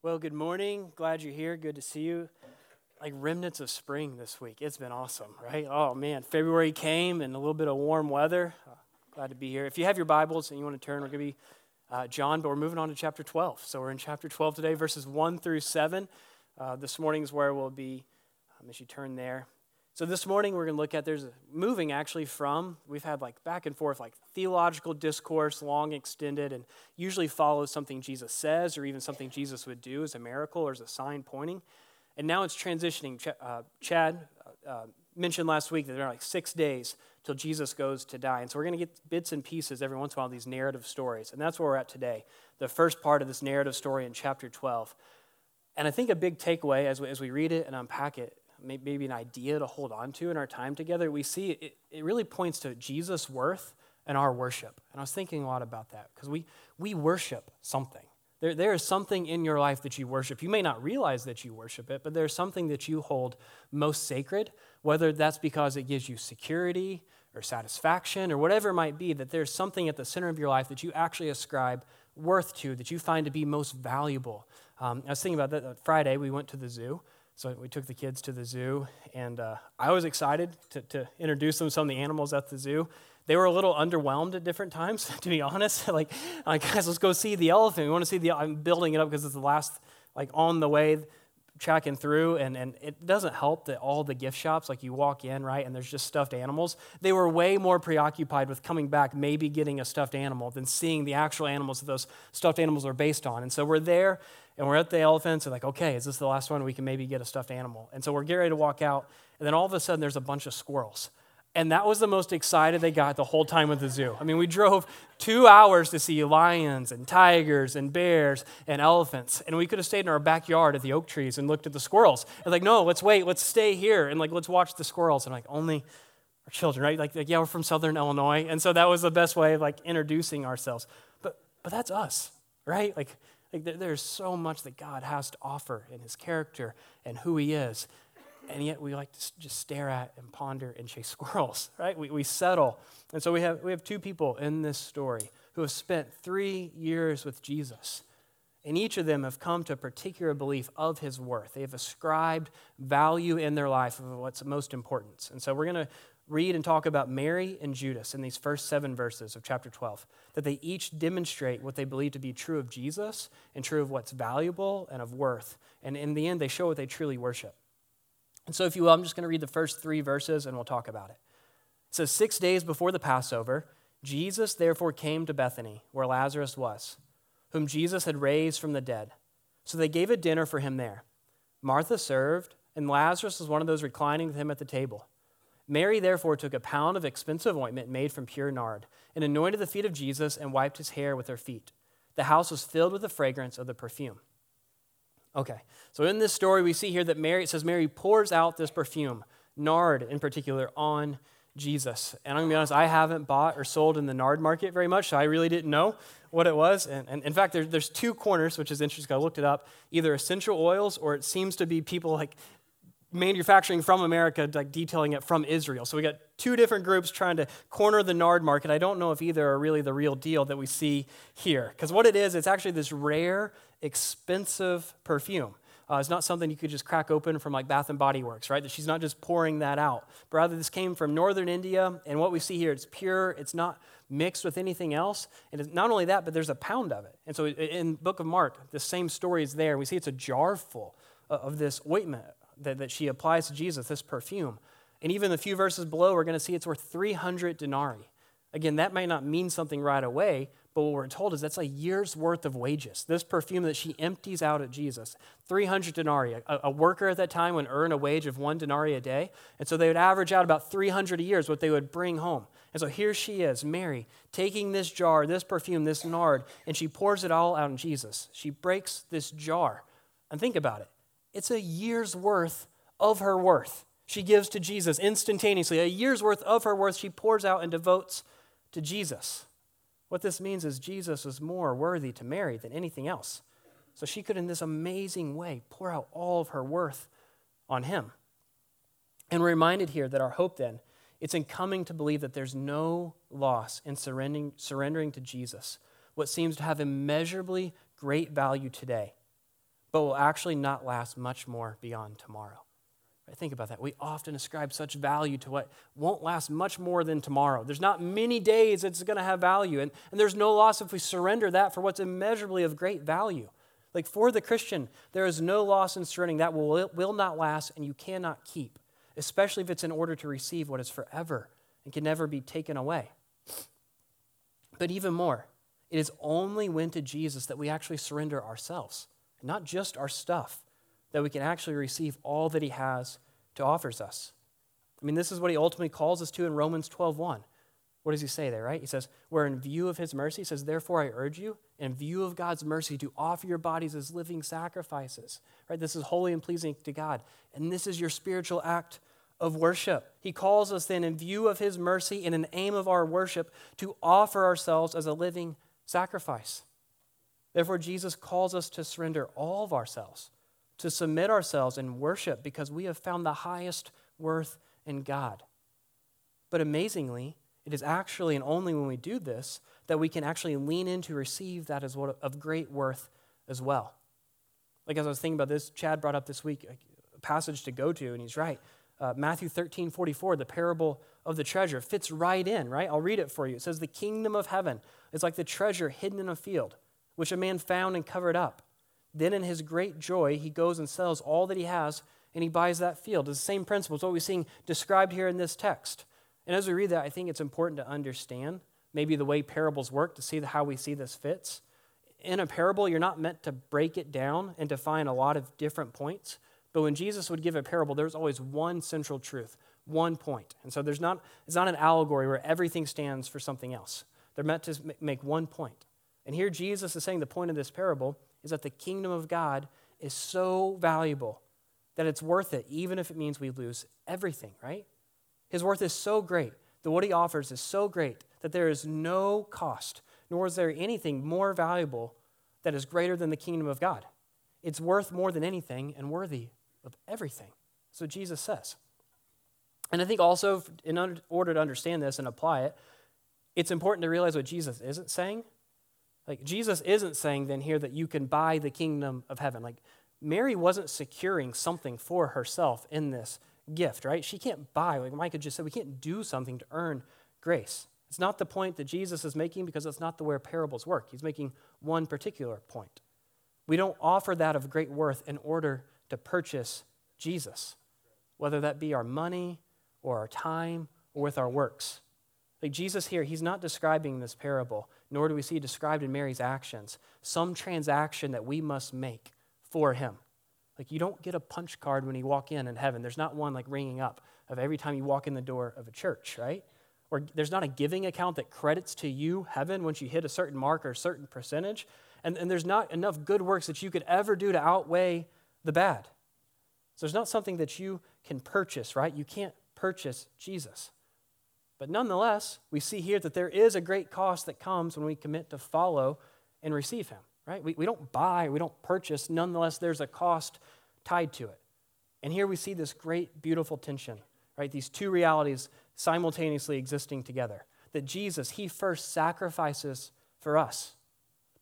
Well, good morning. Glad you're here. Good to see you. Like remnants of spring this week. It's been awesome, right? Oh, man. February came and a little bit of warm weather. Uh, glad to be here. If you have your Bibles and you want to turn, we're going to be uh, John, but we're moving on to chapter 12. So we're in chapter 12 today, verses 1 through 7. Uh, this morning is where we'll be, um, as you turn there. So this morning we're going to look at there's moving actually from we've had like back and forth like theological discourse, long extended, and usually follows something Jesus says or even something Jesus would do as a miracle or as a sign pointing. And now it's transitioning. Ch- uh, Chad uh, uh, mentioned last week that there are like six days till Jesus goes to die, and so we're going to get bits and pieces every once in a while these narrative stories, and that's where we're at today. The first part of this narrative story in chapter 12. And I think a big takeaway as we, as we read it and unpack it maybe an idea to hold on to in our time together, we see it, it really points to Jesus' worth and our worship. And I was thinking a lot about that because we, we worship something. There, there is something in your life that you worship. You may not realize that you worship it, but there's something that you hold most sacred, whether that's because it gives you security or satisfaction or whatever it might be, that there's something at the center of your life that you actually ascribe worth to, that you find to be most valuable. Um, I was thinking about that Friday, we went to the zoo. So we took the kids to the zoo, and uh, I was excited to, to introduce them to some of the animals at the zoo. They were a little underwhelmed at different times, to be honest. like, like, guys, let's go see the elephant. We want to see the. I'm building it up because it's the last, like, on the way, tracking through, and, and it doesn't help that all the gift shops, like you walk in, right, and there's just stuffed animals. They were way more preoccupied with coming back, maybe getting a stuffed animal, than seeing the actual animals that those stuffed animals are based on. And so we're there, and we're at the elephants and like okay is this the last one? We can maybe get a stuffed animal. And so we're getting ready to walk out and then all of a sudden there's a bunch of squirrels. And that was the most excited they got the whole time at the zoo. I mean we drove two hours to see lions and tigers and bears and elephants. And we could have stayed in our backyard at the oak trees and looked at the squirrels. And like no let's wait let's stay here and like let's watch the squirrels. And like only our children right? Like, like yeah we're from southern illinois. And so that was the best way of like introducing ourselves. But but that's us right? Like like there's so much that God has to offer in his character and who he is. And yet we like to just stare at and ponder and chase squirrels, right? We, we settle. And so we have, we have two people in this story who have spent three years with Jesus. And each of them have come to a particular belief of his worth. They have ascribed value in their life of what's most important. And so we're going to read and talk about Mary and Judas in these first seven verses of chapter 12, that they each demonstrate what they believe to be true of Jesus and true of what's valuable and of worth. And in the end, they show what they truly worship. And so, if you will, I'm just going to read the first three verses and we'll talk about it. It says, Six days before the Passover, Jesus therefore came to Bethany, where Lazarus was, whom Jesus had raised from the dead. So they gave a dinner for him there. Martha served, and Lazarus was one of those reclining with him at the table. Mary therefore took a pound of expensive ointment made from pure nard and anointed the feet of Jesus and wiped his hair with her feet. The house was filled with the fragrance of the perfume. Okay, so in this story, we see here that Mary, it says Mary pours out this perfume, nard in particular, on Jesus. And I'm gonna be honest, I haven't bought or sold in the nard market very much, so I really didn't know what it was. And, and in fact, there, there's two corners, which is interesting. I looked it up either essential oils or it seems to be people like manufacturing from America, like detailing it from Israel. So we got two different groups trying to corner the nard market. I don't know if either are really the real deal that we see here. Because what it is, it's actually this rare, expensive perfume. Uh, it's not something you could just crack open from like Bath and Body Works, right? That she's not just pouring that out. But rather, this came from northern India, and what we see here, it's pure. It's not mixed with anything else. And not only that, but there's a pound of it. And so in Book of Mark, the same story is there. We see it's a jar full of this ointment that, that she applies to Jesus, this perfume. And even the few verses below, we're going to see it's worth 300 denarii. Again, that might not mean something right away, but what we're told is that's a year's worth of wages. This perfume that she empties out at Jesus, 300 denarii. A, a, worker at that time would earn a wage of one denarii a day. And so they would average out about 300 a year is what they would bring home. And so here she is, Mary, taking this jar, this perfume, this nard, and she pours it all out on Jesus. She breaks this jar. And think about it it's a year's worth of her worth. She gives to Jesus instantaneously. A year's worth of her worth she pours out and devotes to Jesus. What this means is Jesus is more worthy to Mary than anything else. So she could, in this amazing way, pour out all of her worth on him. And we're reminded here that our hope then, it's in coming to believe that there's no loss in surrendering, surrendering to Jesus, what seems to have immeasurably great value today but will actually not last much more beyond tomorrow. Think about that. We often ascribe such value to what won't last much more than tomorrow. There's not many days it's going to have value, and, and there's no loss if we surrender that for what's immeasurably of great value. Like for the Christian, there is no loss in surrendering that will, will not last and you cannot keep, especially if it's in order to receive what is forever and can never be taken away. But even more, it is only when to Jesus that we actually surrender ourselves, not just our stuff, that we can actually receive all that he has to offers us. I mean, this is what he ultimately calls us to in Romans 12:1. What does he say there, right? He says, Where in view of his mercy, he says, Therefore I urge you, in view of God's mercy, to offer your bodies as living sacrifices. Right? This is holy and pleasing to God. And this is your spiritual act of worship. He calls us then, in view of his mercy and an aim of our worship, to offer ourselves as a living sacrifice. Therefore, Jesus calls us to surrender all of ourselves, to submit ourselves in worship because we have found the highest worth in God. But amazingly, it is actually and only when we do this that we can actually lean in to receive that as of great worth as well. Like as I was thinking about this, Chad brought up this week a passage to go to, and he's right. Uh, Matthew 13, 44, the parable of the treasure, fits right in, right? I'll read it for you. It says, The kingdom of heaven is like the treasure hidden in a field, which a man found and covered up. Then, in his great joy, he goes and sells all that he has and he buys that field. It's the same principle. It's what we're seeing described here in this text. And as we read that, I think it's important to understand maybe the way parables work to see how we see this fits. In a parable, you're not meant to break it down and define a lot of different points. But when Jesus would give a parable, there's always one central truth, one point. And so there's not, it's not an allegory where everything stands for something else. They're meant to make one point. And here Jesus is saying the point of this parable is that the kingdom of God is so valuable that it's worth it, even if it means we lose everything, right? His worth is so great that what he offers is so great that there is no cost, nor is there anything more valuable that is greater than the kingdom of God. It's worth more than anything and worthy of everything. So Jesus says. And I think also, in order to understand this and apply it, it's important to realize what Jesus isn't saying. Like, Jesus isn't saying then here that you can buy the kingdom of heaven. Like, Mary wasn't securing something for herself in this gift, right? She can't buy, like Micah just said, we can't do something to earn grace. It's not the point that Jesus is making because that's not the way parables work. He's making one particular point. We don't offer that of great worth in order to purchase Jesus, whether that be our money or our time or with our works. Like Jesus here, he's not describing this parable, nor do we see described in Mary's actions, some transaction that we must make for him. Like you don't get a punch card when you walk in in heaven. There's not one like ringing up of every time you walk in the door of a church, right? Or there's not a giving account that credits to you heaven once you hit a certain mark or a certain percentage. And, and there's not enough good works that you could ever do to outweigh the bad. So there's not something that you can purchase, right? You can't purchase Jesus. But nonetheless, we see here that there is a great cost that comes when we commit to follow and receive him right? We, we don't buy, we don't purchase. Nonetheless, there's a cost tied to it. And here we see this great, beautiful tension, right? These two realities simultaneously existing together. That Jesus, he first sacrifices for us.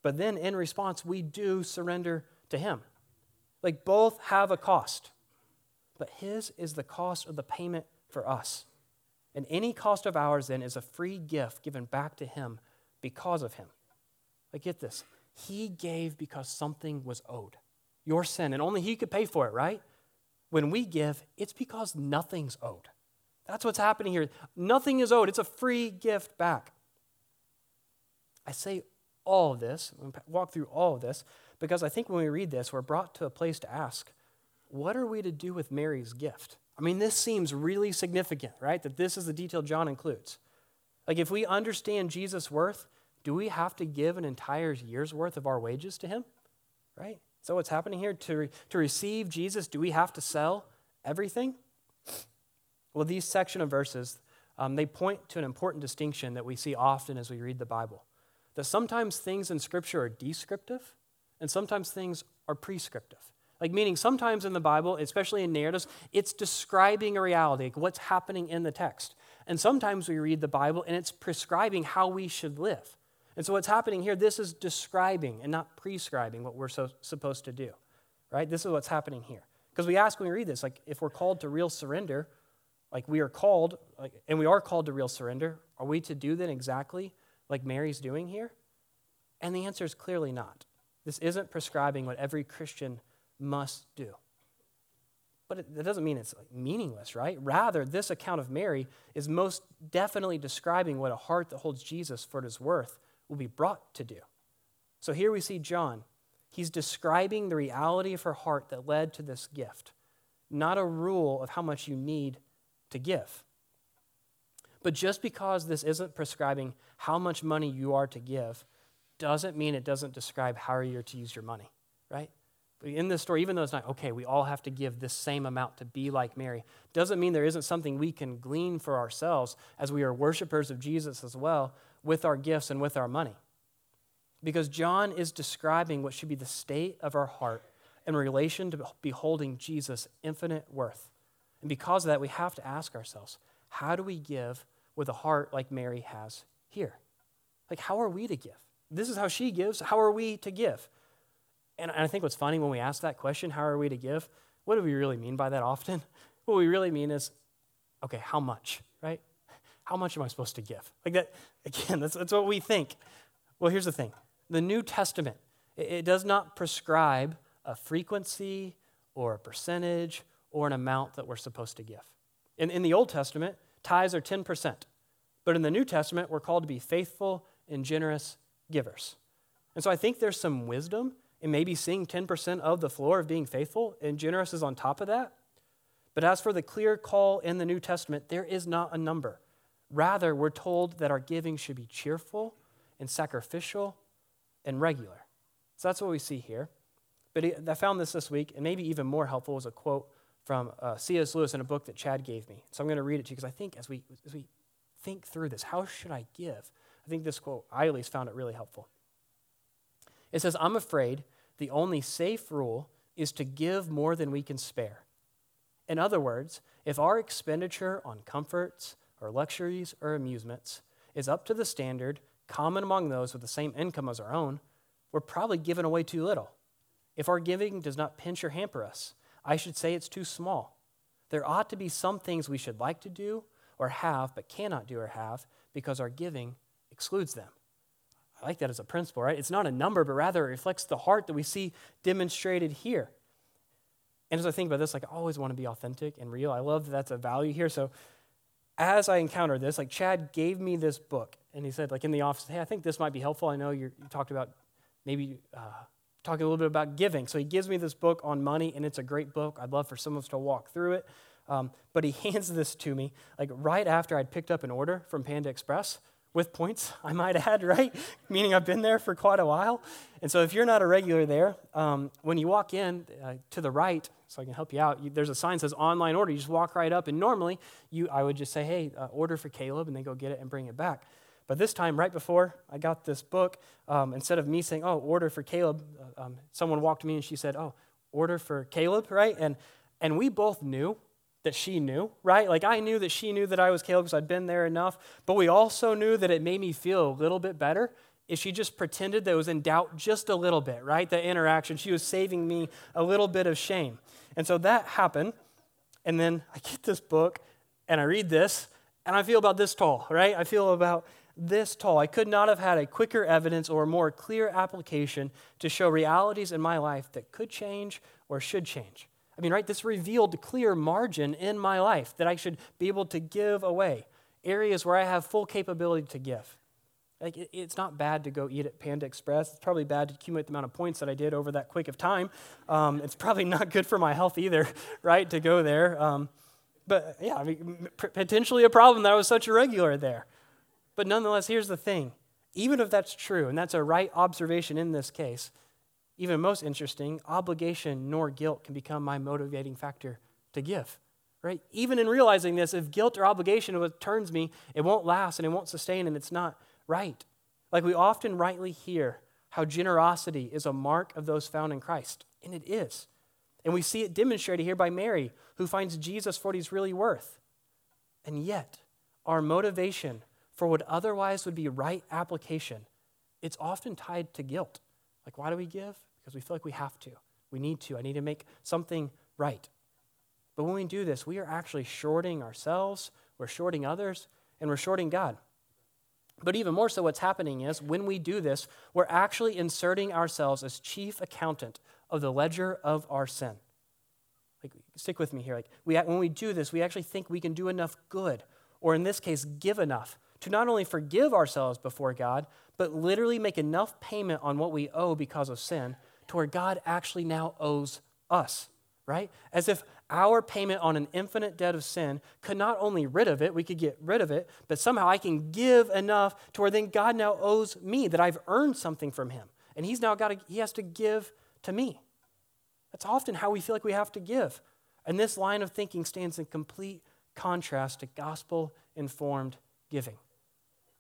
But then in response, we do surrender to him. Like both have a cost, but his is the cost of the payment for us. And any cost of ours then is a free gift given back to him because of him. Like, get this he gave because something was owed your sin, and only He could pay for it, right? When we give, it's because nothing's owed. That's what's happening here. Nothing is owed, it's a free gift back. I say all of this, walk through all of this, because I think when we read this, we're brought to a place to ask, what are we to do with Mary's gift? I mean, this seems really significant, right? That this is the detail John includes. Like, if we understand Jesus' worth, do we have to give an entire year's worth of our wages to him? Right? So what's happening here? To, to receive Jesus, do we have to sell everything? Well, these section of verses, um, they point to an important distinction that we see often as we read the Bible. That sometimes things in Scripture are descriptive, and sometimes things are prescriptive. Like, meaning sometimes in the Bible, especially in narratives, it's describing a reality, like what's happening in the text. And sometimes we read the Bible and it's prescribing how we should live. And so, what's happening here, this is describing and not prescribing what we're so, supposed to do. right? This is what's happening here. Because we ask when we read this, like, if we're called to real surrender, like we are called, like, and we are called to real surrender, are we to do then exactly like Mary's doing here? And the answer is clearly not. This isn't prescribing what every Christian must do. But it, that doesn't mean it's like meaningless, right? Rather, this account of Mary is most definitely describing what a heart that holds Jesus for his worth will be brought to do. So here we see John. He's describing the reality of her heart that led to this gift, not a rule of how much you need to give. But just because this isn't prescribing how much money you are to give doesn't mean it doesn't describe how you're to use your money, right? In this story, even though it's not, okay, we all have to give this same amount to be like Mary, doesn't mean there isn't something we can glean for ourselves as we are worshipers of Jesus as well with our gifts and with our money. Because John is describing what should be the state of our heart in relation to beholding Jesus' infinite worth. And because of that, we have to ask ourselves how do we give with a heart like Mary has here? Like, how are we to give? This is how she gives. How are we to give? And I think what's funny when we ask that question, how are we to give? What do we really mean by that often? What we really mean is, okay, how much, right? How much am I supposed to give? Like that, again, that's, that's what we think. Well, here's the thing the New Testament, it, it does not prescribe a frequency or a percentage or an amount that we're supposed to give. In, in the Old Testament, tithes are 10%. But in the New Testament, we're called to be faithful and generous givers. And so I think there's some wisdom in maybe seeing 10% of the floor of being faithful, and generous is on top of that. But as for the clear call in the New Testament, there is not a number. Rather, we're told that our giving should be cheerful and sacrificial and regular. So that's what we see here. But I found this this week, and maybe even more helpful was a quote from uh, C.S. Lewis in a book that Chad gave me. So I'm going to read it to you because I think as we, as we think through this, how should I give? I think this quote, I at least found it really helpful. It says, I'm afraid the only safe rule is to give more than we can spare. In other words, if our expenditure on comforts or luxuries or amusements is up to the standard common among those with the same income as our own, we're probably giving away too little. If our giving does not pinch or hamper us, I should say it's too small. There ought to be some things we should like to do or have but cannot do or have because our giving excludes them. I like that as a principle, right? It's not a number, but rather it reflects the heart that we see demonstrated here. And as I think about this, like I always want to be authentic and real. I love that that's a value here. So as I encountered this, like Chad gave me this book, and he said, like in the office, hey, I think this might be helpful. I know you talked about maybe uh, talking a little bit about giving. So he gives me this book on money, and it's a great book. I'd love for some of us to walk through it. Um, but he hands this to me like right after I'd picked up an order from Panda Express with points, I might add, right? Meaning I've been there for quite a while. And so if you're not a regular there, um, when you walk in uh, to the right, so I can help you out, you, there's a sign that says online order. You just walk right up, and normally you, I would just say, hey, uh, order for Caleb, and then go get it and bring it back. But this time, right before I got this book, um, instead of me saying, oh, order for Caleb, uh, um, someone walked to me and she said, oh, order for Caleb, right? And, and we both knew that she knew, right? Like I knew that she knew that I was Caleb because I'd been there enough, but we also knew that it made me feel a little bit better if she just pretended that was in doubt just a little bit, right? The interaction, she was saving me a little bit of shame. And so that happened. And then I get this book and I read this and I feel about this tall, right? I feel about this tall. I could not have had a quicker evidence or a more clear application to show realities in my life that could change or should change. I mean, right, this revealed clear margin in my life that I should be able to give away, areas where I have full capability to give. Like, it's not bad to go eat at Panda Express. It's probably bad to accumulate the amount of points that I did over that quick of time. Um, it's probably not good for my health either, right, to go there. Um, but yeah, I mean, potentially a problem that I was such a regular there. But nonetheless, here's the thing even if that's true, and that's a right observation in this case, even most interesting, obligation nor guilt can become my motivating factor to give. Right? Even in realizing this, if guilt or obligation what turns me, it won't last and it won't sustain and it's not right. Like we often rightly hear how generosity is a mark of those found in Christ, and it is. And we see it demonstrated here by Mary, who finds Jesus for what he's really worth. And yet, our motivation for what otherwise would be right application, it's often tied to guilt. Like, why do we give? because we feel like we have to. We need to. I need to make something right. But when we do this, we are actually shorting ourselves, we're shorting others, and we're shorting God. But even more so, what's happening is when we do this, we're actually inserting ourselves as chief accountant of the ledger of our sin. Like, stick with me here. Like, we, when we do this, we actually think we can do enough good, or in this case, give enough to not only forgive ourselves before God, but literally make enough payment on what we owe because of sin to where God actually now owes us, right? As if our payment on an infinite debt of sin could not only rid of it, we could get rid of it, but somehow I can give enough to where then God now owes me that I've earned something from him. And he's now got to, he has to give to me. That's often how we feel like we have to give. And this line of thinking stands in complete contrast to gospel informed giving.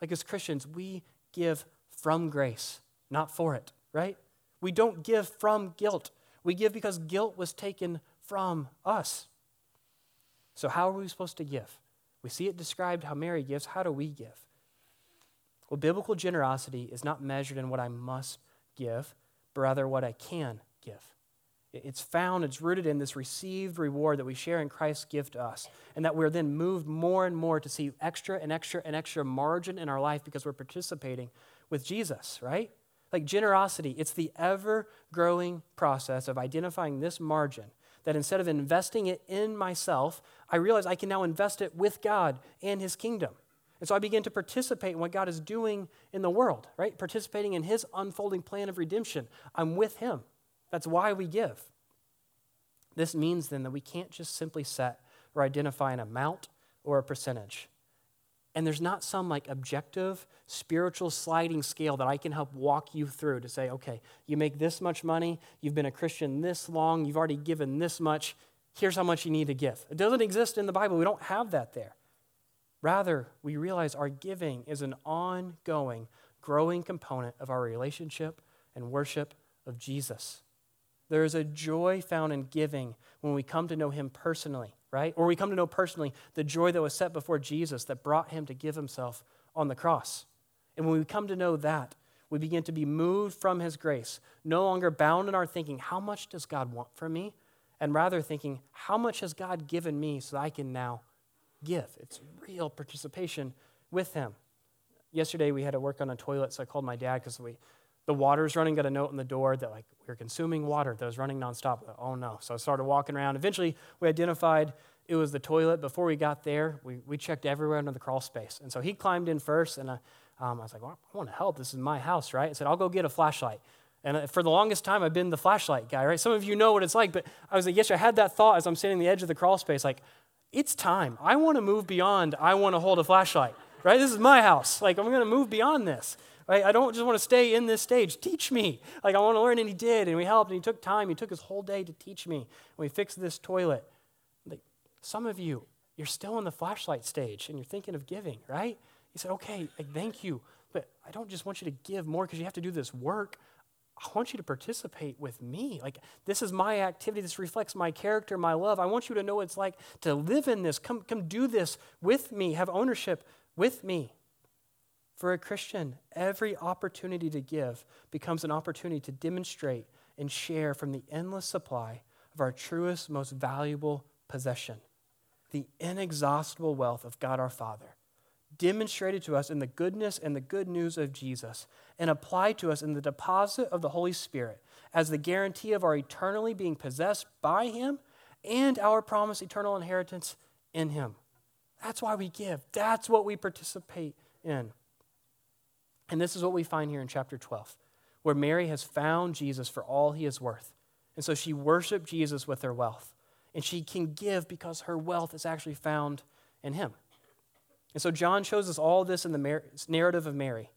Like as Christians, we give from grace, not for it, right? We don't give from guilt. We give because guilt was taken from us. So, how are we supposed to give? We see it described how Mary gives. How do we give? Well, biblical generosity is not measured in what I must give, but rather what I can give. It's found, it's rooted in this received reward that we share in Christ's gift to us. And that we're then moved more and more to see extra and extra and extra margin in our life because we're participating with Jesus, right? Like generosity, it's the ever growing process of identifying this margin that instead of investing it in myself, I realize I can now invest it with God and His kingdom. And so I begin to participate in what God is doing in the world, right? Participating in His unfolding plan of redemption. I'm with Him. That's why we give. This means then that we can't just simply set or identify an amount or a percentage. And there's not some like objective spiritual sliding scale that I can help walk you through to say, okay, you make this much money, you've been a Christian this long, you've already given this much, here's how much you need to give. It doesn't exist in the Bible. We don't have that there. Rather, we realize our giving is an ongoing, growing component of our relationship and worship of Jesus. There is a joy found in giving when we come to know Him personally right? Or we come to know personally the joy that was set before Jesus that brought him to give himself on the cross. And when we come to know that, we begin to be moved from his grace, no longer bound in our thinking, how much does God want from me? And rather thinking, how much has God given me so that I can now give? It's real participation with him. Yesterday we had to work on a toilet, so I called my dad because we the water's running, got a note on the door that like we are consuming water that was running nonstop. Oh no. So I started walking around. Eventually we identified it was the toilet. Before we got there, we, we checked everywhere under the crawl space. And so he climbed in first, and I, um, I was like, well, I want to help. This is my house, right? I said, I'll go get a flashlight. And uh, for the longest time, I've been the flashlight guy, right? Some of you know what it's like, but I was like, yes, I had that thought as I'm sitting on the edge of the crawl space, like, it's time. I want to move beyond, I want to hold a flashlight, right? This is my house. Like, I'm going to move beyond this. Right? I don't just want to stay in this stage. Teach me. Like, I want to learn. And he did. And we helped. And he took time. He took his whole day to teach me. And we fixed this toilet. Like, some of you, you're still in the flashlight stage and you're thinking of giving, right? He said, okay, like, thank you. But I don't just want you to give more because you have to do this work. I want you to participate with me. Like, this is my activity. This reflects my character, my love. I want you to know what it's like to live in this. Come, come do this with me. Have ownership with me. For a Christian, every opportunity to give becomes an opportunity to demonstrate and share from the endless supply of our truest, most valuable possession the inexhaustible wealth of God our Father, demonstrated to us in the goodness and the good news of Jesus, and applied to us in the deposit of the Holy Spirit as the guarantee of our eternally being possessed by Him and our promised eternal inheritance in Him. That's why we give, that's what we participate in. And this is what we find here in chapter 12, where Mary has found Jesus for all he is worth. And so she worshiped Jesus with her wealth. And she can give because her wealth is actually found in him. And so John shows us all this in the narrative of Mary.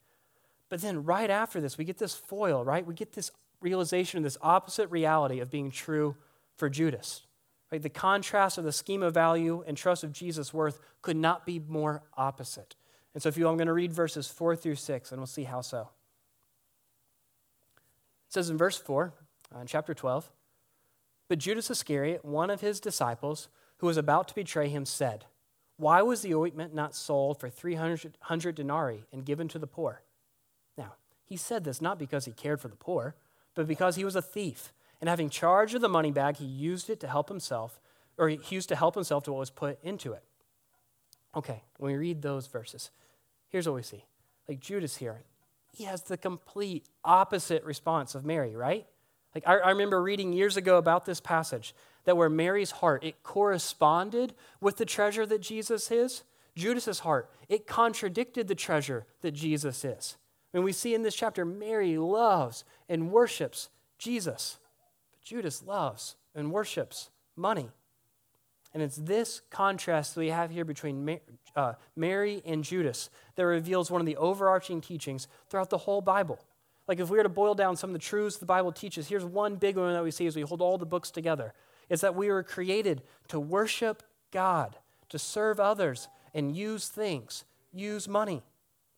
But then right after this, we get this foil, right? We get this realization of this opposite reality of being true for Judas. Right? The contrast of the scheme of value and trust of Jesus' worth could not be more opposite. And so, if you, I'm going to read verses 4 through 6, and we'll see how so. It says in verse 4, uh, in chapter 12, But Judas Iscariot, one of his disciples, who was about to betray him, said, Why was the ointment not sold for 300 denarii and given to the poor? Now, he said this not because he cared for the poor, but because he was a thief And having charge of the money bag, he used it to help himself, or he used to help himself to what was put into it. Okay, when we read those verses, here's what we see. Like Judas here, he has the complete opposite response of Mary, right? Like I, I, remember reading years ago about this passage that where Mary's heart, it corresponded with the treasure that Jesus is. Judas's heart, it contradicted the treasure that Jesus is. And we see in this chapter, Mary loves and worships Jesus. But Judas loves and worships money. And it's this contrast that we have here between uh, Mary and Judas that reveals one of the overarching teachings throughout the whole Bible. Like, if we were to boil down some of the truths the Bible teaches, here's one big one that we see as we hold all the books together is that we were created to worship God, to serve others, and use things, use money.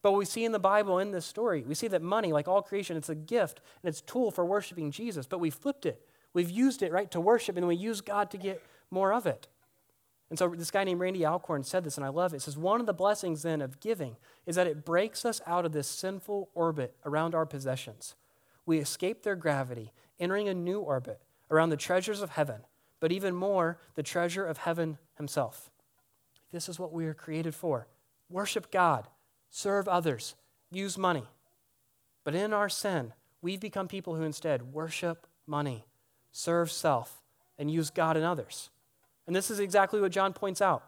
But we see in the Bible, in this story, we see that money, like all creation, it's a gift and it's a tool for worshiping Jesus, but we flipped it. We've used it, right, to worship, and we use God to get more of it. And so this guy named Randy Alcorn said this, and I love it. It says, One of the blessings then of giving is that it breaks us out of this sinful orbit around our possessions. We escape their gravity, entering a new orbit around the treasures of heaven, but even more, the treasure of heaven himself. This is what we are created for worship God, serve others, use money. But in our sin, we've become people who instead worship money, serve self, and use God and others. And this is exactly what John points out.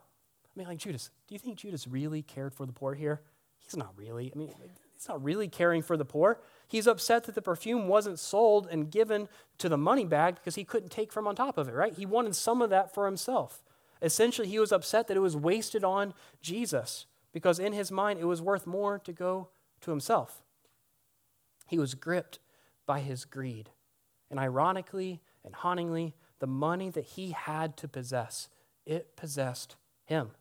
I mean, like Judas, do you think Judas really cared for the poor here? He's not really. I mean, he's not really caring for the poor. He's upset that the perfume wasn't sold and given to the money bag because he couldn't take from on top of it, right? He wanted some of that for himself. Essentially, he was upset that it was wasted on Jesus because in his mind it was worth more to go to himself. He was gripped by his greed. And ironically and hauntingly, the money that he had to possess, it possessed him.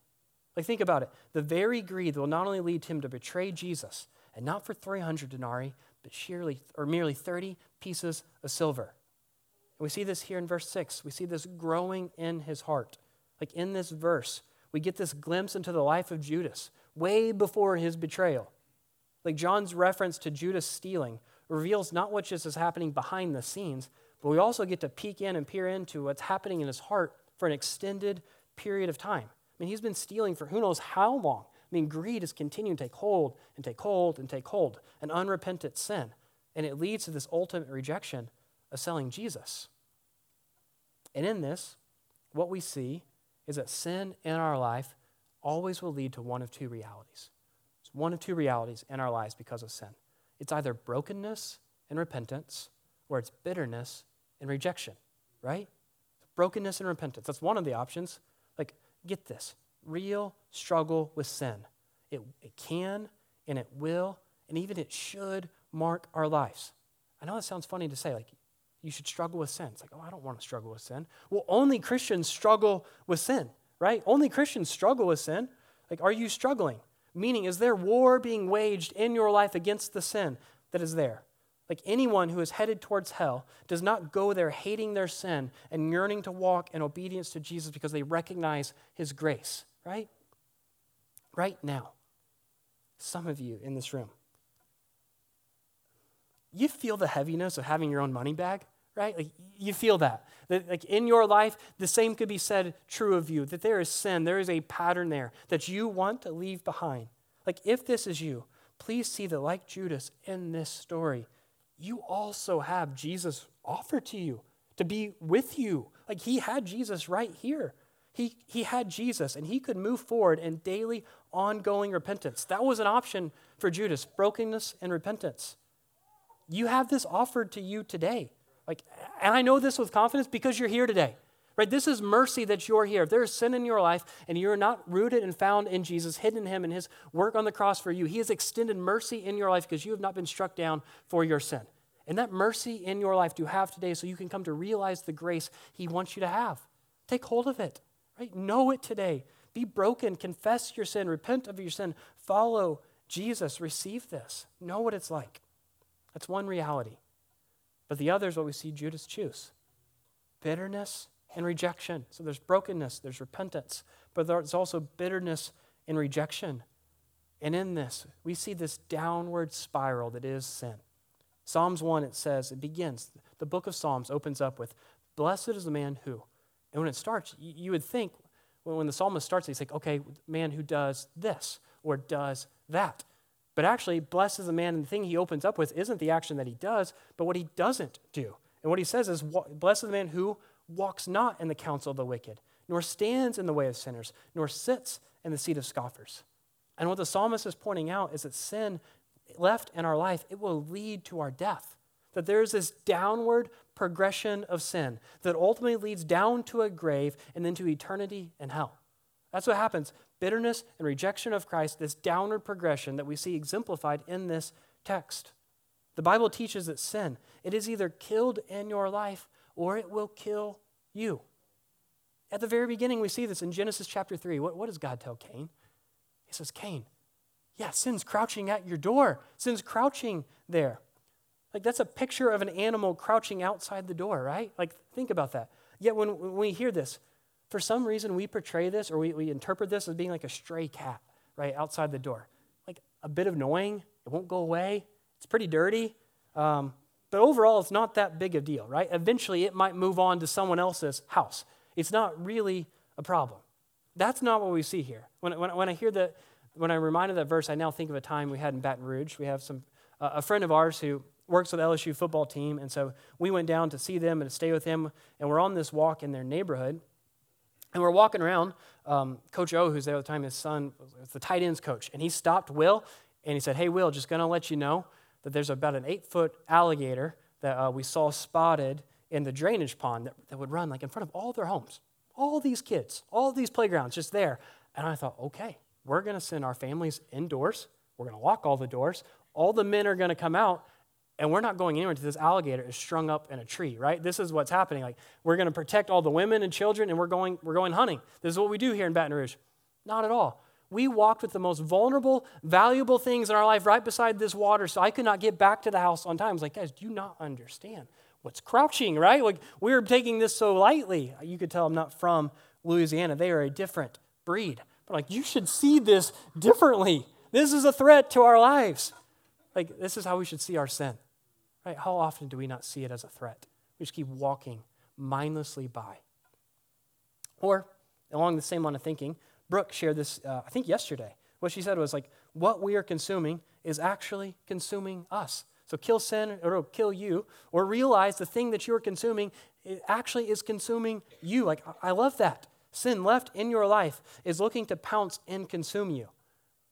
Like, think about it. The very greed will not only lead him to betray Jesus, and not for 300 denarii, but sheerly, or merely 30 pieces of silver. And we see this here in verse 6. We see this growing in his heart. Like in this verse, we get this glimpse into the life of Judas way before his betrayal. Like John's reference to Judas stealing reveals not what just is happening behind the scenes, but we also get to peek in and peer into what's happening in his heart for an extended period of time. I mean, he's been stealing for who knows how long. I mean, greed is continuing to take hold and take hold and take hold, an unrepentant sin. And it leads to this ultimate rejection of selling Jesus. And in this, what we see is that sin in our life always will lead to one of two realities. It's one of two realities in our lives because of sin. It's either brokenness and repentance, or it's bitterness and rejection, right? Brokenness and repentance. That's one of the options. Like, get this real struggle with sin. It, it can and it will and even it should mark our lives. I know that sounds funny to say, like, you should struggle with sin. It's like, oh, I don't want to struggle with sin. Well, only Christians struggle with sin, right? Only Christians struggle with sin. Like, are you struggling? Meaning, is there war being waged in your life against the sin that is there? Like anyone who is headed towards hell does not go there hating their sin and yearning to walk in obedience to Jesus because they recognize his grace, right? Right now, some of you in this room, you feel the heaviness of having your own money bag, right? Like you feel that. That like in your life, the same could be said true of you, that there is sin, there is a pattern there that you want to leave behind. Like if this is you, please see that like Judas in this story, you also have Jesus offered to you to be with you. Like he had Jesus right here. He, he had Jesus and he could move forward in daily, ongoing repentance. That was an option for Judas brokenness and repentance. You have this offered to you today. Like, and I know this with confidence because you're here today. Right? This is mercy that you're here. If there is sin in your life and you're not rooted and found in Jesus, hidden in Him and His work on the cross for you, He has extended mercy in your life because you have not been struck down for your sin. And that mercy in your life do you have today so you can come to realize the grace He wants you to have. Take hold of it, right? Know it today. Be broken, confess your sin, repent of your sin, follow Jesus, receive this. Know what it's like. That's one reality. But the other is what we see Judas choose bitterness and rejection. So there's brokenness, there's repentance, but there's also bitterness and rejection. And in this, we see this downward spiral that is sin. Psalms 1, it says, it begins, the book of Psalms opens up with, Blessed is the man who. And when it starts, you, would think, when the psalmist starts, he's like, okay, man who does this or does that. But actually, blessed is the man, and the thing he opens up with isn't the action that he does, but what he doesn't do. And what he says is, Blessed is the man who walks not in the counsel of the wicked, nor stands in the way of sinners, nor sits in the seat of scoffers. And what the psalmist is pointing out is that sin left in our life, it will lead to our death. That there is this downward progression of sin that ultimately leads down to a grave and then to eternity and hell. That's what happens. Bitterness and rejection of Christ, this downward progression that we see exemplified in this text. The Bible teaches that sin, it is either killed in your life or it will kill you. At the very beginning, we see this in Genesis chapter 3. What, what does God tell Cain? He says, Cain, yeah, sin's crouching at your door. Sin's crouching there. Like that's a picture of an animal crouching outside the door, right? Like think about that. Yet when, when we hear this, for some reason we portray this or we, we interpret this as being like a stray cat, right, outside the door. Like a bit of annoying, it won't go away, it's pretty dirty. Um, but overall, it's not that big a deal, right? Eventually, it might move on to someone else's house. It's not really a problem. That's not what we see here. When, when, when I hear that, when I'm reminded that verse, I now think of a time we had in Baton Rouge. We have some, uh, a friend of ours who works with LSU football team, and so we went down to see them and to stay with them, and we're on this walk in their neighborhood, and we're walking around. Um, coach O, who's there at the time, his son was the tight ends coach, and he stopped Will, and he said, "Hey, Will, just gonna let you know." That there's about an eight foot alligator that uh, we saw spotted in the drainage pond that, that would run like in front of all their homes. All these kids, all these playgrounds just there. And I thought, okay, we're going to send our families indoors. We're going to lock all the doors. All the men are going to come out, and we're not going anywhere until this alligator is strung up in a tree, right? This is what's happening. Like we're going to protect all the women and children, and we're going, we're going hunting. This is what we do here in Baton Rouge. Not at all we walked with the most vulnerable, valuable things in our life right beside this water, so I could not get back to the house on time. I was like, guys, do you not understand what's crouching, right? Like, we are taking this so lightly. You could tell I'm not from Louisiana. They are a different breed. But, like, you should see this differently. This is a threat to our lives. Like, this is how we should see our sin, right? How often do we not see it as a threat? We just keep walking mindlessly by. Or, along the same line of thinking, Brooke shared this, uh, I think, yesterday. What she said was like, what we are consuming is actually consuming us. So kill sin or kill you, or realize the thing that you're consuming actually is consuming you. Like, I love that. Sin left in your life is looking to pounce and consume you.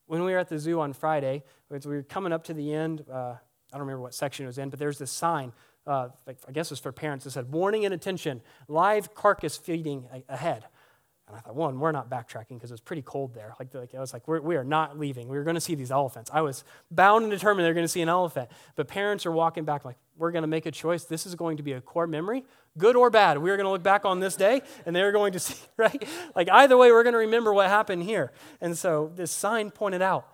When we were at the zoo on Friday, we were coming up to the end, uh, I don't remember what section it was in, but there's this sign, uh, I guess it's for parents, that said, Warning and attention, live carcass feeding ahead. And I thought, one, we're not backtracking because it was pretty cold there. Like, like I was like, we're, we are not leaving. We were going to see these elephants. I was bound and determined they're going to see an elephant. But parents are walking back like, we're going to make a choice. This is going to be a core memory, good or bad. We are going to look back on this day, and they're going to see, right? Like either way, we're going to remember what happened here. And so this sign pointed out,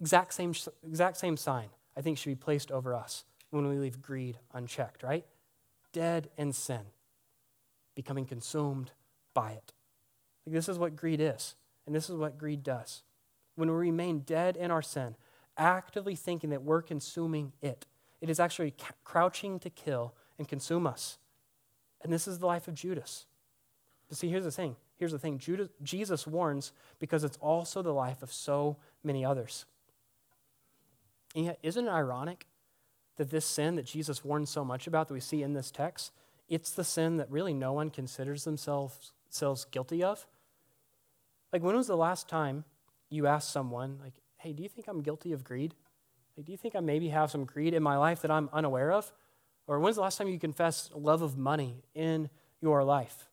exact same, exact same sign, I think should be placed over us when we leave greed unchecked, right? Dead in sin, becoming consumed by it. Like, this is what greed is, and this is what greed does. When we remain dead in our sin, actively thinking that we're consuming it, it is actually crouching to kill and consume us. And this is the life of Judas. But see, here's the thing. Here's the thing. Judas, Jesus warns because it's also the life of so many others. And yet, isn't it ironic that this sin that Jesus warns so much about that we see in this text, it's the sin that really no one considers themselves, themselves guilty of? Like, when was the last time you asked someone, like, hey, do you think I'm guilty of greed? Like, do you think I maybe have some greed in my life that I'm unaware of? Or when's the last time you confessed love of money in your life?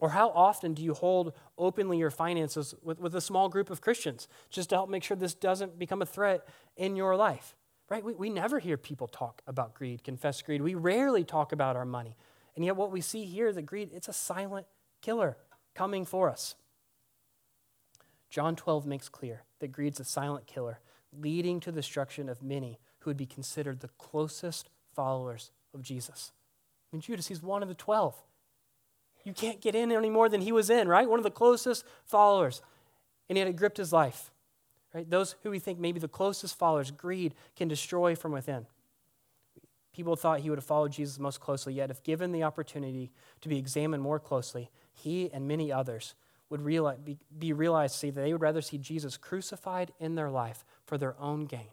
Or how often do you hold openly your finances with, with a small group of Christians just to help make sure this doesn't become a threat in your life? Right? We, we never hear people talk about greed, confess greed. We rarely talk about our money. And yet, what we see here that greed, it's a silent killer coming for us. John 12 makes clear that greed's a silent killer, leading to the destruction of many who would be considered the closest followers of Jesus. I mean, Judas, he's one of the 12. You can't get in any more than he was in, right? One of the closest followers. And yet it gripped his life, right? Those who we think maybe the closest followers, greed can destroy from within. people thought he would have followed Jesus most closely, yet if given the opportunity to be examined more closely, he and many others would realize, be, be realized see that they would rather see Jesus crucified in their life for their own gain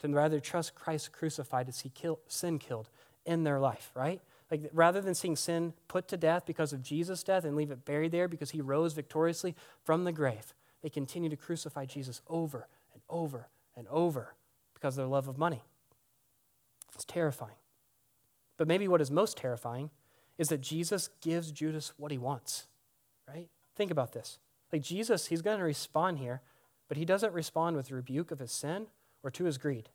than rather trust Christ crucified to see kill, sin killed in their life, right? Like rather than seeing sin put to death because of Jesus' death and leave it buried there because he rose victoriously from the grave, they continue to crucify Jesus over and over and over because of their love of money. It's terrifying. But maybe what is most terrifying is that Jesus gives Judas what he wants, right? Think about this. Like Jesus, he's going to respond here, but he doesn't respond with rebuke of his sin or to his greed.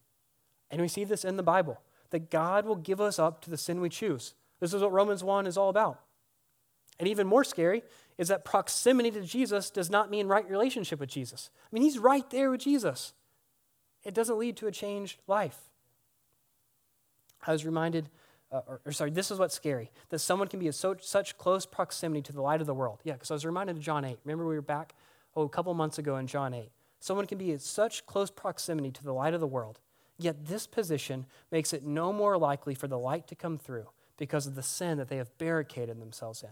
And we see this in the Bible that God will give us up to the sin we choose. This is what Romans 1 is all about. And even more scary is that proximity to Jesus does not mean right relationship with Jesus. I mean, he's right there with Jesus. It doesn't lead to a changed life. I was reminded, uh, or, or, sorry, this is what's scary that someone can be in so, such close proximity to the light of the world. Yeah, because I was reminded of John 8. Remember, we were back oh, a couple months ago in John 8. Someone can be in such close proximity to the light of the world, yet this position makes it no more likely for the light to come through because of the sin that they have barricaded themselves in.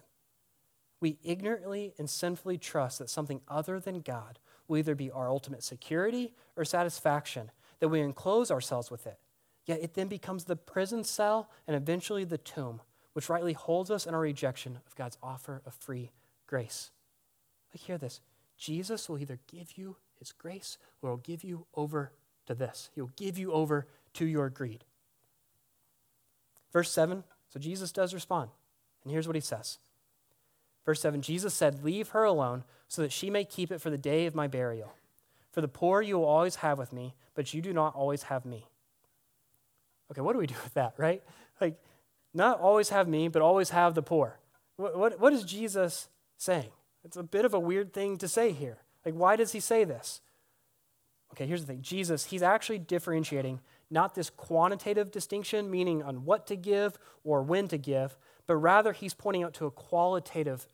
We ignorantly and sinfully trust that something other than God will either be our ultimate security or satisfaction, that we enclose ourselves with it. Yet it then becomes the prison cell and eventually the tomb, which rightly holds us in our rejection of God's offer of free grace. Like, hear this Jesus will either give you his grace or he'll give you over to this. He'll give you over to your greed. Verse 7 so Jesus does respond. And here's what he says Verse 7 Jesus said, Leave her alone so that she may keep it for the day of my burial. For the poor you will always have with me, but you do not always have me. Okay, what do we do with that, right? Like, not always have me, but always have the poor. What, what, what is Jesus saying? It's a bit of a weird thing to say here. Like, why does he say this? Okay, here's the thing Jesus, he's actually differentiating not this quantitative distinction, meaning on what to give or when to give, but rather he's pointing out to a qualitative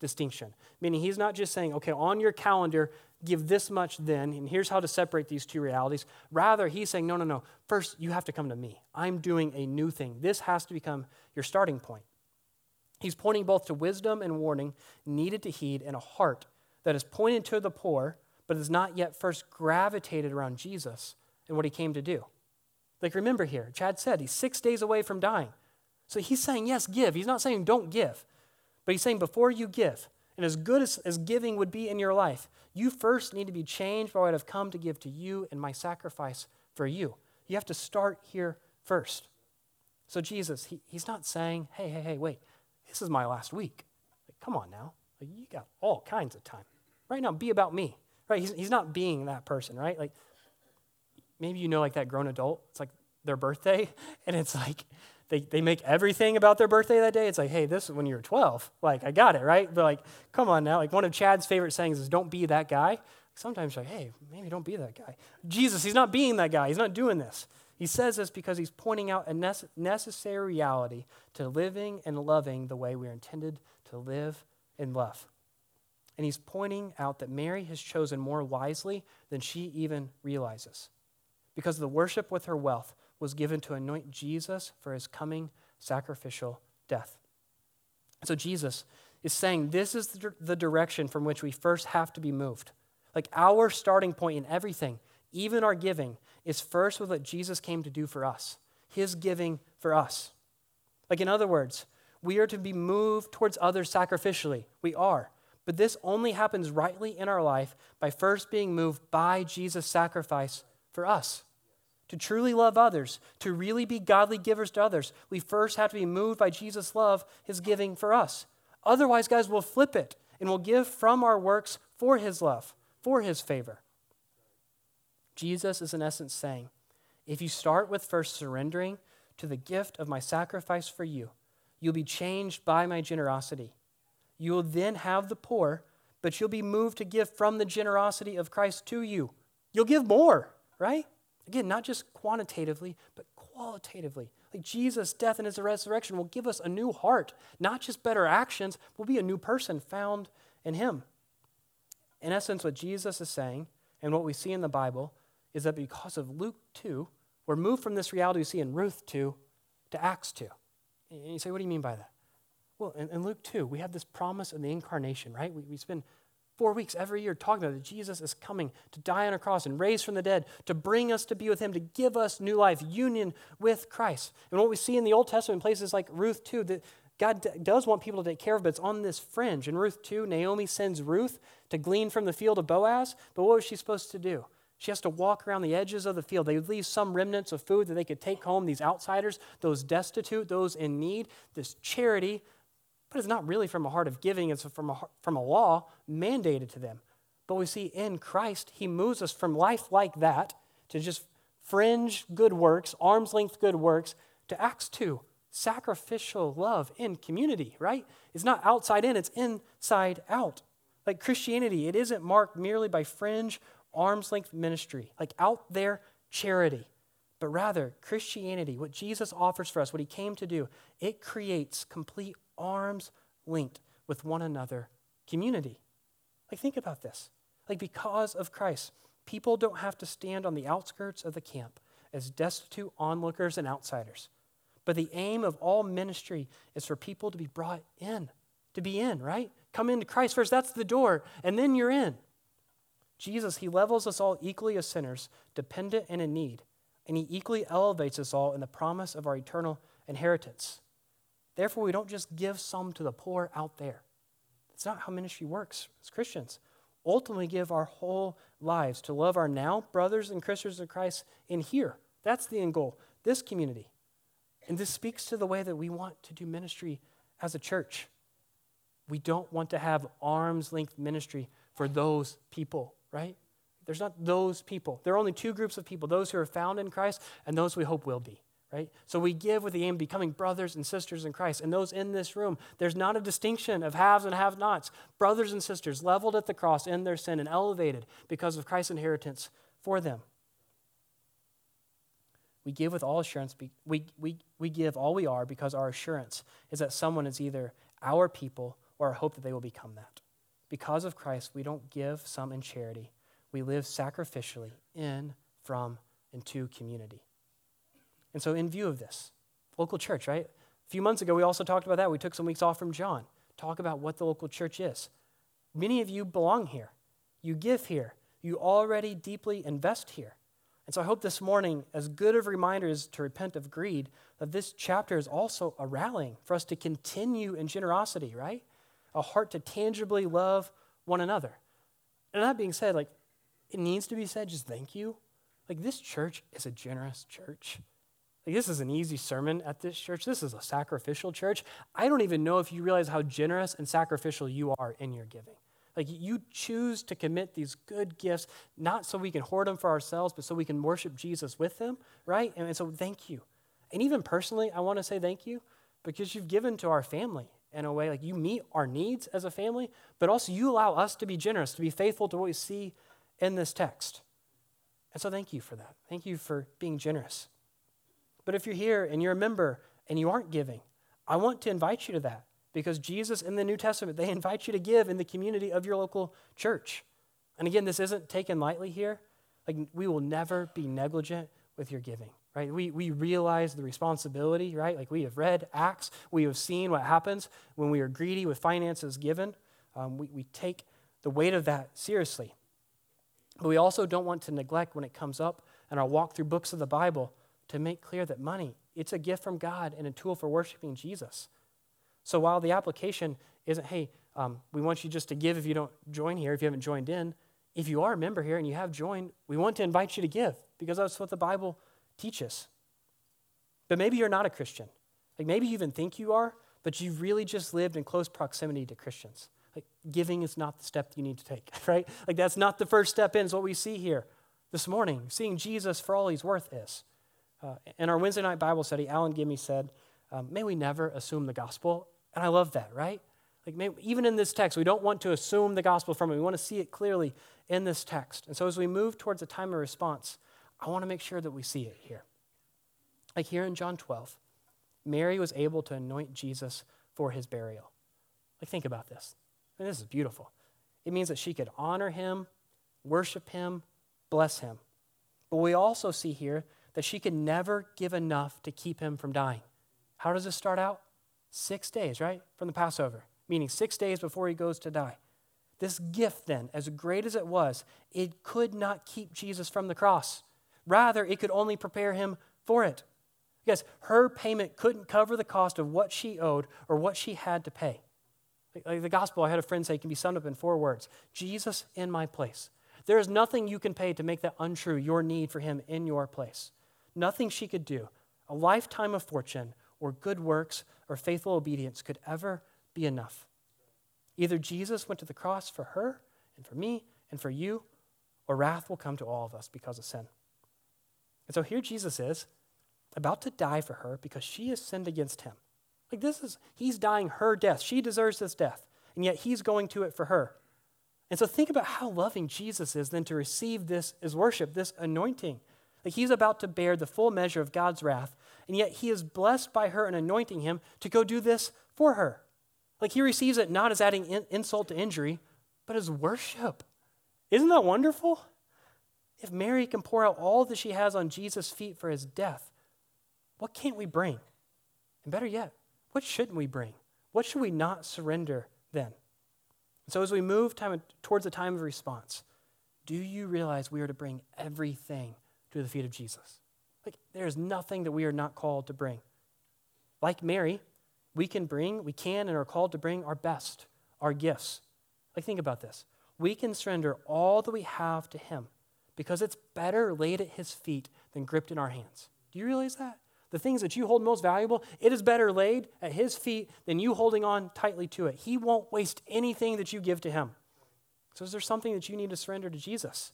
distinction. Meaning he's not just saying, okay, on your calendar, give this much then, and here's how to separate these two realities. Rather, he's saying, no, no, no. First, you have to come to me. I'm doing a new thing. This has to become your starting point. He's pointing both to wisdom and warning needed to heed in a heart that is pointed to the poor, but is not yet first gravitated around Jesus and what he came to do. Like, remember here, Chad said he's six days away from dying. So he's saying, yes, give. He's not saying don't give, but he's saying before you give, and as good as, as giving would be in your life, you first need to be changed by what I've come to give to you and my sacrifice for you. You have to start here first. So Jesus, he, he's not saying, hey, hey, hey, wait, this is my last week. Like, come on now. Like, you got all kinds of time. Right now, be about me. Right? He's, he's not being that person, right? Like, maybe you know like that grown adult. It's like their birthday, and it's like they, they make everything about their birthday that day. It's like, hey, this is when you were 12. Like, I got it, right? But like, come on now. Like, one of Chad's favorite sayings is, don't be that guy. Sometimes like, hey, maybe don't be that guy. Jesus, he's not being that guy. He's not doing this. He says this because he's pointing out a necessary reality to living and loving the way we are intended to live and love. And he's pointing out that Mary has chosen more wisely than she even realizes. Because the worship with her wealth was given to anoint Jesus for his coming sacrificial death. So Jesus is saying this is the direction from which we first have to be moved. Like our starting point in everything, even our giving, is first with what Jesus came to do for us, his giving for us. Like, in other words, we are to be moved towards others sacrificially. We are. But this only happens rightly in our life by first being moved by Jesus' sacrifice for us to truly love others, to really be godly givers to others, we first have to be moved by Jesus' love, his giving for us. Otherwise, guys, we'll flip it and we'll give from our works for his love, for his favor. Jesus is, in essence, saying, if you start with first surrendering to the gift of my sacrifice for you, you'll be changed by my generosity. You will then have the poor, but you'll be moved to give from the generosity of Christ to you. You'll give more, right? Again, not just quantitatively, but qualitatively. Like Jesus' death and his resurrection will give us a new heart, not just better actions, we'll be a new person found in him. In essence, what Jesus is saying and what we see in the Bible is that because of Luke 2, we're moved from this reality we see in Ruth 2 to Acts 2. And you say, what do you mean by that? Well, in, in Luke 2, we have this promise of the incarnation, right? We, we spend four weeks every year talking about that Jesus is coming to die on a cross and raise from the dead, to bring us to be with him, to give us new life, union with Christ. And what we see in the Old Testament, places like Ruth 2, that God does want people to take care of, but it's on this fringe. In Ruth 2, Naomi sends Ruth to glean from the field of Boaz, but what was she supposed to do? She has to walk around the edges of the field. They leave some remnants of food that they could take home, these outsiders, those destitute, those in need, this charity. But it's not really from a heart of giving, it's from a, from a law mandated to them. But we see in Christ, He moves us from life like that to just fringe good works, arm's length good works, to Acts 2, sacrificial love in community, right? It's not outside in, it's inside out. Like Christianity, it isn't marked merely by fringe arm's length ministry, like out there charity. But rather, Christianity, what Jesus offers for us, what he came to do, it creates complete arms linked with one another community. Like, think about this. Like, because of Christ, people don't have to stand on the outskirts of the camp as destitute onlookers and outsiders. But the aim of all ministry is for people to be brought in, to be in, right? Come into Christ first. That's the door, and then you're in. Jesus, he levels us all equally as sinners, dependent and in need, and he equally elevates us all in the promise of our eternal inheritance. Therefore, we don't just give some to the poor out there. That's not how ministry works as Christians. Ultimately, give our whole lives to love our now brothers and sisters in Christ in here. That's the end goal, this community. And this speaks to the way that we want to do ministry as a church. We don't want to have arm's length ministry for those people right? There's not those people. There are only two groups of people those who are found in Christ and those we hope will be, right? So we give with the aim of becoming brothers and sisters in Christ. And those in this room, there's not a distinction of haves and have nots. Brothers and sisters leveled at the cross in their sin and elevated because of Christ's inheritance for them. We give with all assurance. We, we, we give all we are because our assurance is that someone is either our people or our hope that they will become that. Because of Christ, we don't give some in charity. We live sacrificially in, from, and to community. And so, in view of this, local church, right? A few months ago, we also talked about that. We took some weeks off from John. Talk about what the local church is. Many of you belong here. You give here. You already deeply invest here. And so I hope this morning, as good of reminders to repent of greed, that this chapter is also a rallying for us to continue in generosity, right? a heart to tangibly love one another. And that being said, like, it needs to be said, just thank you. Like, this church is a generous church. Like, this is an easy sermon at this church. This is a sacrificial church. I don't even know if you realize how generous and sacrificial you are in your giving. Like, you choose to commit these good gifts, not so we can hoard them for ourselves, but so we can worship Jesus with them, right? And, and so, thank you. And even personally, I want to say thank you because you've given to our family in a way like you meet our needs as a family, but also you allow us to be generous, to be faithful to what we see in this text. And so thank you for that. Thank you for being generous. But if you're here and you're a member and you aren't giving, I want to invite you to that because Jesus in the New Testament, they invite you to give in the community of your local church. And again, this isn't taken lightly here. Like we will never be negligent with your giving right? We, we realize the responsibility, right? Like we have read Acts, we have seen what happens when we are greedy with finances given. Um, we, we take the weight of that seriously. But we also don't want to neglect when it comes up in our walk through books of the Bible to make clear that money, it's a gift from God and a tool for worshiping Jesus. So while the application isn't, hey, um, we want you just to give if you don't join here, if you haven't joined in, if you are a member here and you have joined, we want to invite you to give because that's what the Bible teaches. But maybe you're not a Christian. Like maybe you even think you are, but you've really just lived in close proximity to Christians. Like giving is not the step you need to take, right? Like that's not the first step in, is what we see here this morning, seeing Jesus for all he's worth is. Uh, in our Wednesday night Bible study, Alan Gimme said, um, May we never assume the gospel. And I love that, right? Like, may, even in this text, we don't want to assume the gospel from it. We want to see it clearly in this text. And so, as we move towards a time of response, I want to make sure that we see it here. Like here in John 12, Mary was able to anoint Jesus for his burial. Like, think about this. And this is beautiful. It means that she could honor him, worship him, bless him. But we also see here that she could never give enough to keep him from dying. How does this start out? Six days, right? From the Passover, meaning six days before he goes to die. This gift, then, as great as it was, it could not keep Jesus from the cross. Rather, it could only prepare him for it. Because her payment couldn't cover the cost of what she owed or what she had to pay. Like the gospel, I had a friend say, can be summed up in four words Jesus in my place. There is nothing you can pay to make that untrue, your need for him in your place. Nothing she could do, a lifetime of fortune, or good works, or faithful obedience could ever be enough. Either Jesus went to the cross for her, and for me, and for you, or wrath will come to all of us because of sin. And so here Jesus is, about to die for her because she has sinned against him. Like this is, he's dying her death. She deserves this death, and yet he's going to it for her. And so think about how loving Jesus is then to receive this as worship, this anointing. Like he's about to bear the full measure of God's wrath, and yet he is blessed by her and anointing him to go do this for her. Like he receives it not as adding in, insult to injury, but as worship. Isn't that wonderful? If Mary can pour out all that she has on Jesus' feet for his death, what can't we bring? And better yet, what shouldn't we bring? What should we not surrender then? So, as we move time, towards the time of response, do you realize we are to bring everything to the feet of Jesus? Like, there's nothing that we are not called to bring. Like Mary, we can bring, we can and are called to bring our best, our gifts. Like, think about this. We can surrender all that we have to Him because it's better laid at His feet than gripped in our hands. Do you realize that? the things that you hold most valuable, it is better laid at his feet than you holding on tightly to it. He won't waste anything that you give to him. So, is there something that you need to surrender to Jesus?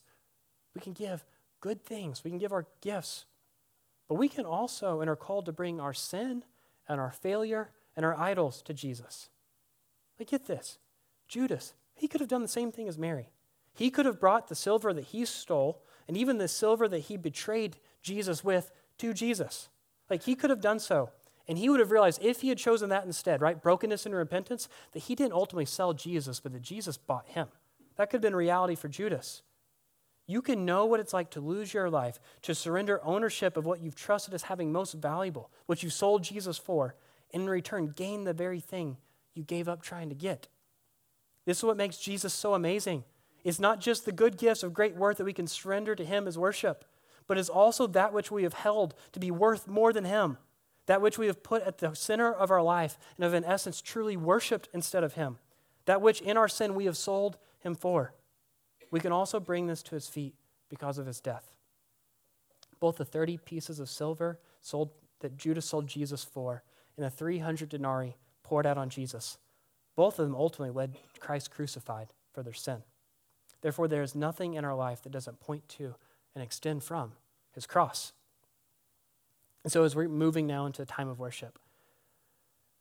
We can give good things, we can give our gifts, but we can also and are called to bring our sin and our failure and our idols to Jesus. Like, get this Judas, he could have done the same thing as Mary. He could have brought the silver that he stole and even the silver that he betrayed Jesus with to Jesus. Like he could have done so. And he would have realized if he had chosen that instead, right, brokenness and repentance, that he didn't ultimately sell Jesus, but that Jesus bought him. That could have been reality for Judas. You can know what it's like to lose your life, to surrender ownership of what you've trusted as having most valuable, what you sold Jesus for, and in return gain the very thing you gave up trying to get. This is what makes Jesus so amazing. It's not just the good gifts of great worth that we can surrender to him as worship but it's also that which we have held to be worth more than Him, that which we have put at the center of our life and have, in essence, truly worshiped instead of Him, that which in our sin we have sold Him for. We can also bring this to His feet because of His death. Both the 30 pieces of silver sold, that Judas sold Jesus for and the 300 denarii poured out on Jesus, both of them ultimately led Christ crucified for their sin. Therefore, there is nothing in our life that doesn't point to and extend from his cross. And so, as we're moving now into a time of worship,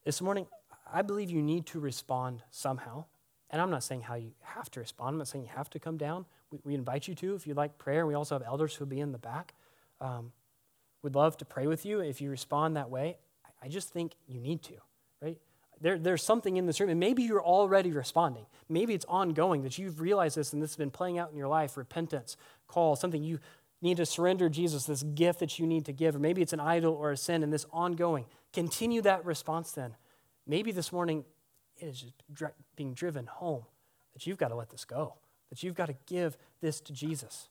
this morning, I believe you need to respond somehow. And I'm not saying how you have to respond. I'm not saying you have to come down. We, we invite you to if you'd like prayer. We also have elders who will be in the back. Um, we'd love to pray with you if you respond that way. I just think you need to, right? There, there's something in this room, and maybe you're already responding. Maybe it's ongoing that you've realized this and this has been playing out in your life repentance, call, something you need to surrender Jesus, this gift that you need to give, or maybe it's an idol or a sin, and this ongoing. Continue that response then. Maybe this morning it is just being driven home that you've got to let this go, that you've got to give this to Jesus.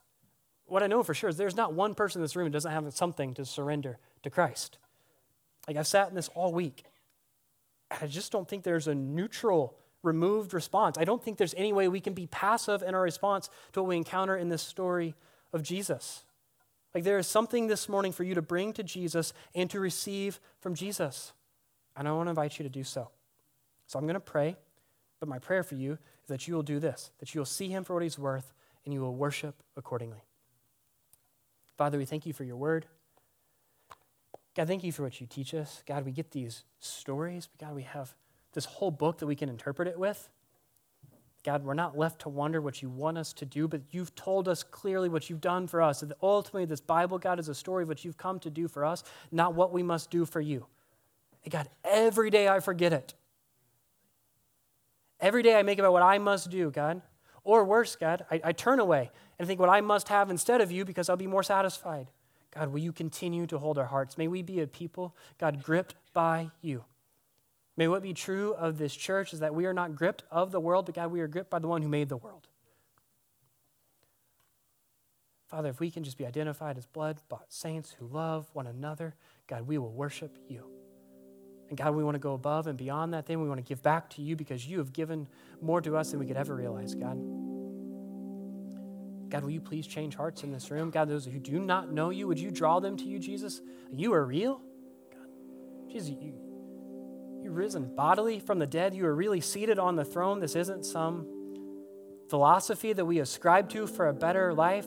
What I know for sure is there's not one person in this room who doesn't have something to surrender to Christ. Like I've sat in this all week. I just don't think there's a neutral, removed response. I don't think there's any way we can be passive in our response to what we encounter in this story of Jesus. Like there is something this morning for you to bring to Jesus and to receive from Jesus. And I want to invite you to do so. So I'm going to pray, but my prayer for you is that you will do this, that you will see him for what he's worth and you will worship accordingly. Father, we thank you for your word. God, thank you for what you teach us. God, we get these stories. God, we have this whole book that we can interpret it with. God, we're not left to wonder what you want us to do, but you've told us clearly what you've done for us. And ultimately, this Bible, God, is a story of what you've come to do for us, not what we must do for you. And God, every day I forget it. Every day I make about what I must do, God. Or worse, God, I, I turn away and think what I must have instead of you because I'll be more satisfied. God, will you continue to hold our hearts? May we be a people, God, gripped by you. May what be true of this church is that we are not gripped of the world, but God, we are gripped by the one who made the world. Father, if we can just be identified as blood bought saints who love one another, God, we will worship you. And God, we want to go above and beyond that thing. We want to give back to you because you have given more to us than we could ever realize, God. God, will you please change hearts in this room? God, those who do not know you, would you draw them to you, Jesus? You are real. God, Jesus, you, you risen bodily from the dead. You are really seated on the throne. This isn't some philosophy that we ascribe to for a better life.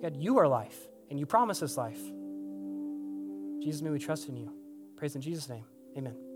God, you are life, and you promise us life. Jesus, may we trust in you. Praise in Jesus' name. Amen.